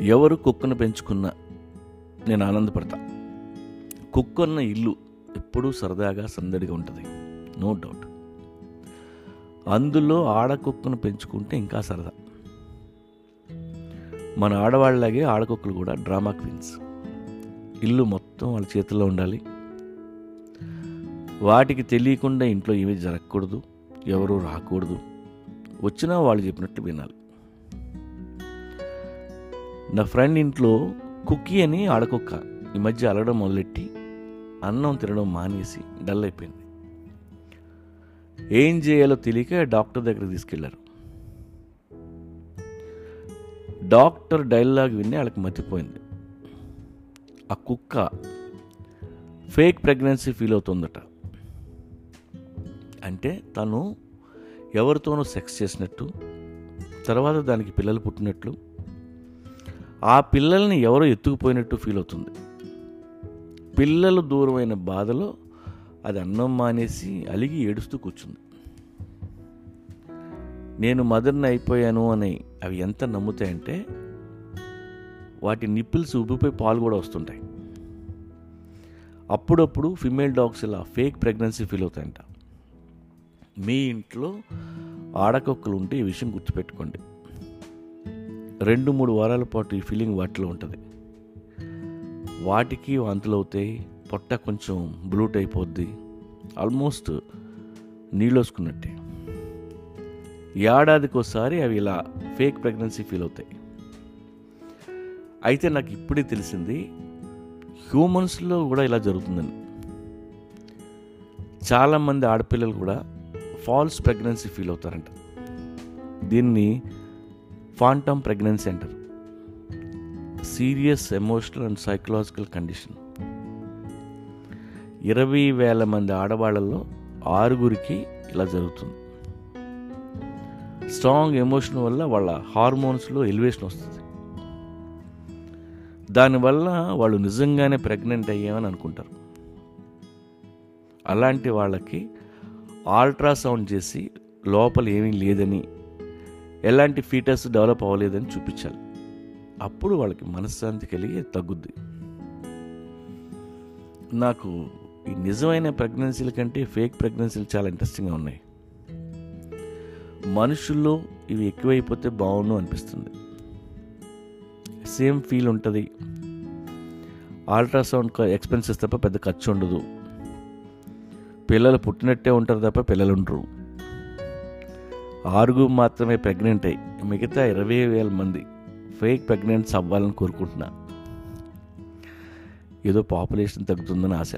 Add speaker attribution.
Speaker 1: ఎవరు కుక్కను పెంచుకున్నా నేను ఆనందపడతా. కుక్క ఉన్న ఇల్లు ఎప్పుడూ సరదాగా సందడిగా ఉంటుంది. నో డౌట్ అందులో ఆడకుక్కను పెంచుకుంటే ఇంకా సరదా. మన ఆడవాళ్ళలాగే ఆడకుక్కలు కూడా డ్రామా క్వీన్స్. ఇల్లు మొత్తం వాళ్ళ చేతుల్లో ఉండాలి. వాటికి తెలియకుండా ఇంట్లో ఏమీ జరగకూడదు. ఎవరూ రాకూడదు. వచ్చినా వాళ్ళు చెప్పినట్టు వినాలి. నా ఫ్రెండ్ ఇంట్లో కుక్కీ అని ఆడకుక్క. ఈ మధ్య అలగడం మొదలెట్టి అన్నం తినడం మానేసి డల్ అయిపోయింది. ఏం చేయాలో తెలియక డాక్టర్ దగ్గరికి తీసుకెళ్ళారు. డాక్టర్ డైలాగ్ విని వాళ్ళకి మతిపోయింది. ఆ కుక్క ఫేక్ ప్రెగ్నెన్సీ ఫీల్ అవుతుందట. అంటే తను ఎవరితోనో సెక్స్ చేసినట్టు తర్వాత దానికి పిల్లలు పుట్టినట్లు ఆ పిల్లల్ని ఎవరో ఎత్తుకుపోయినట్టు ఫీల్ అవుతుంది. పిల్లలు దూరమైన బాధలో అది అన్నం మానేసి అలిగి ఏడుస్తూ కూర్చుంది. నేను మదర్ని అయిపోయాను అని అవి ఎంత నమ్ముతాయంటే వాటి నిప్పుల్స్ ఉబ్బిపోయి పాలు కూడా వస్తుంటాయి. అప్పుడప్పుడు ఫిమేల్ డాగ్స్ ఇలా ఫేక్ ప్రెగ్నెన్సీ ఫీల్ అవుతాయంట. మీ ఇంట్లో ఆడకొక్కలు ఉంటే ఈ విషయం గుర్తుపెట్టుకోండి. రెండు మూడు వారాల పాటు ఈ ఫీలింగ్ వాటిలో ఉంటుంది. వాటికి వాంతులు అవుతాయి పొట్ట కొంచెం బ్లూట్ అయిపోద్ది. ఆల్మోస్ట్ నీళ్ళు ఏడాదికోసారి అవి ఇలా ఫేక్ ప్రెగ్నెన్సీ ఫీల్ అవుతాయి. అయితే నాకు ఇప్పుడే తెలిసింది హ్యూమన్స్లో కూడా ఇలా జరుగుతుందని. చాలామంది ఆడపిల్లలు కూడా ఫాల్స్ ప్రెగ్నెన్సీ ఫీల్ అవుతారంట. దీన్ని ఫాంటమ్ ప్రెగ్నెన్సీ అంటారు serious emotional and psychological condition. ఇరవై వేల మంది ఆడవాళ్ళలో ఆరుగురికి ఇలా జరుగుతుంది. స్ట్రాంగ్ ఎమోషన్ వల్ల వాళ్ళ హార్మోన్స్లో ఎలివేషన్ వస్తుంది. దానివల్ల వాళ్ళు నిజంగానే ప్రెగ్నెంట్ అయ్యామని అనుకుంటారు. అలాంటి వాళ్ళకి అల్ట్రాసౌండ్ చేసి లోపల ఏమీ లేదని ఎలాంటి ఫీటర్స్ డెవలప్ అవ్వలేదని చూపించాలి. అప్పుడు వాళ్ళకి మనశ్శాంతి కలిగి తగ్గుద్ది. నాకు ఈ నిజమైన ప్రెగ్నెన్సీల కంటే ఫేక్ ప్రెగ్నెన్సీలు చాలా ఇంట్రెస్టింగ్గా ఉన్నాయి. మనుషుల్లో ఇవి ఎక్కువైపోతే బాగుండు అనిపిస్తుంది. సేమ్ ఫీల్ ఉంటుంది. అల్ట్రాసౌండ్ ఎక్స్పెన్సెస్ తప్ప పెద్ద ఖర్చు ఉండదు. పిల్లలు పుట్టినట్టే ఉంటారు తప్ప పిల్లలు ఉండరు. ఆరుగురు మాత్రమే ప్రెగ్నెంట్ అయ్యి మిగతా ఇరవై వేల మంది ఫేక్ ప్రెగ్నెంట్స్ అవ్వాలని కోరుకుంటున్నా. ఏదో పాపులేషన్ తగ్గుతుందని ఆశ.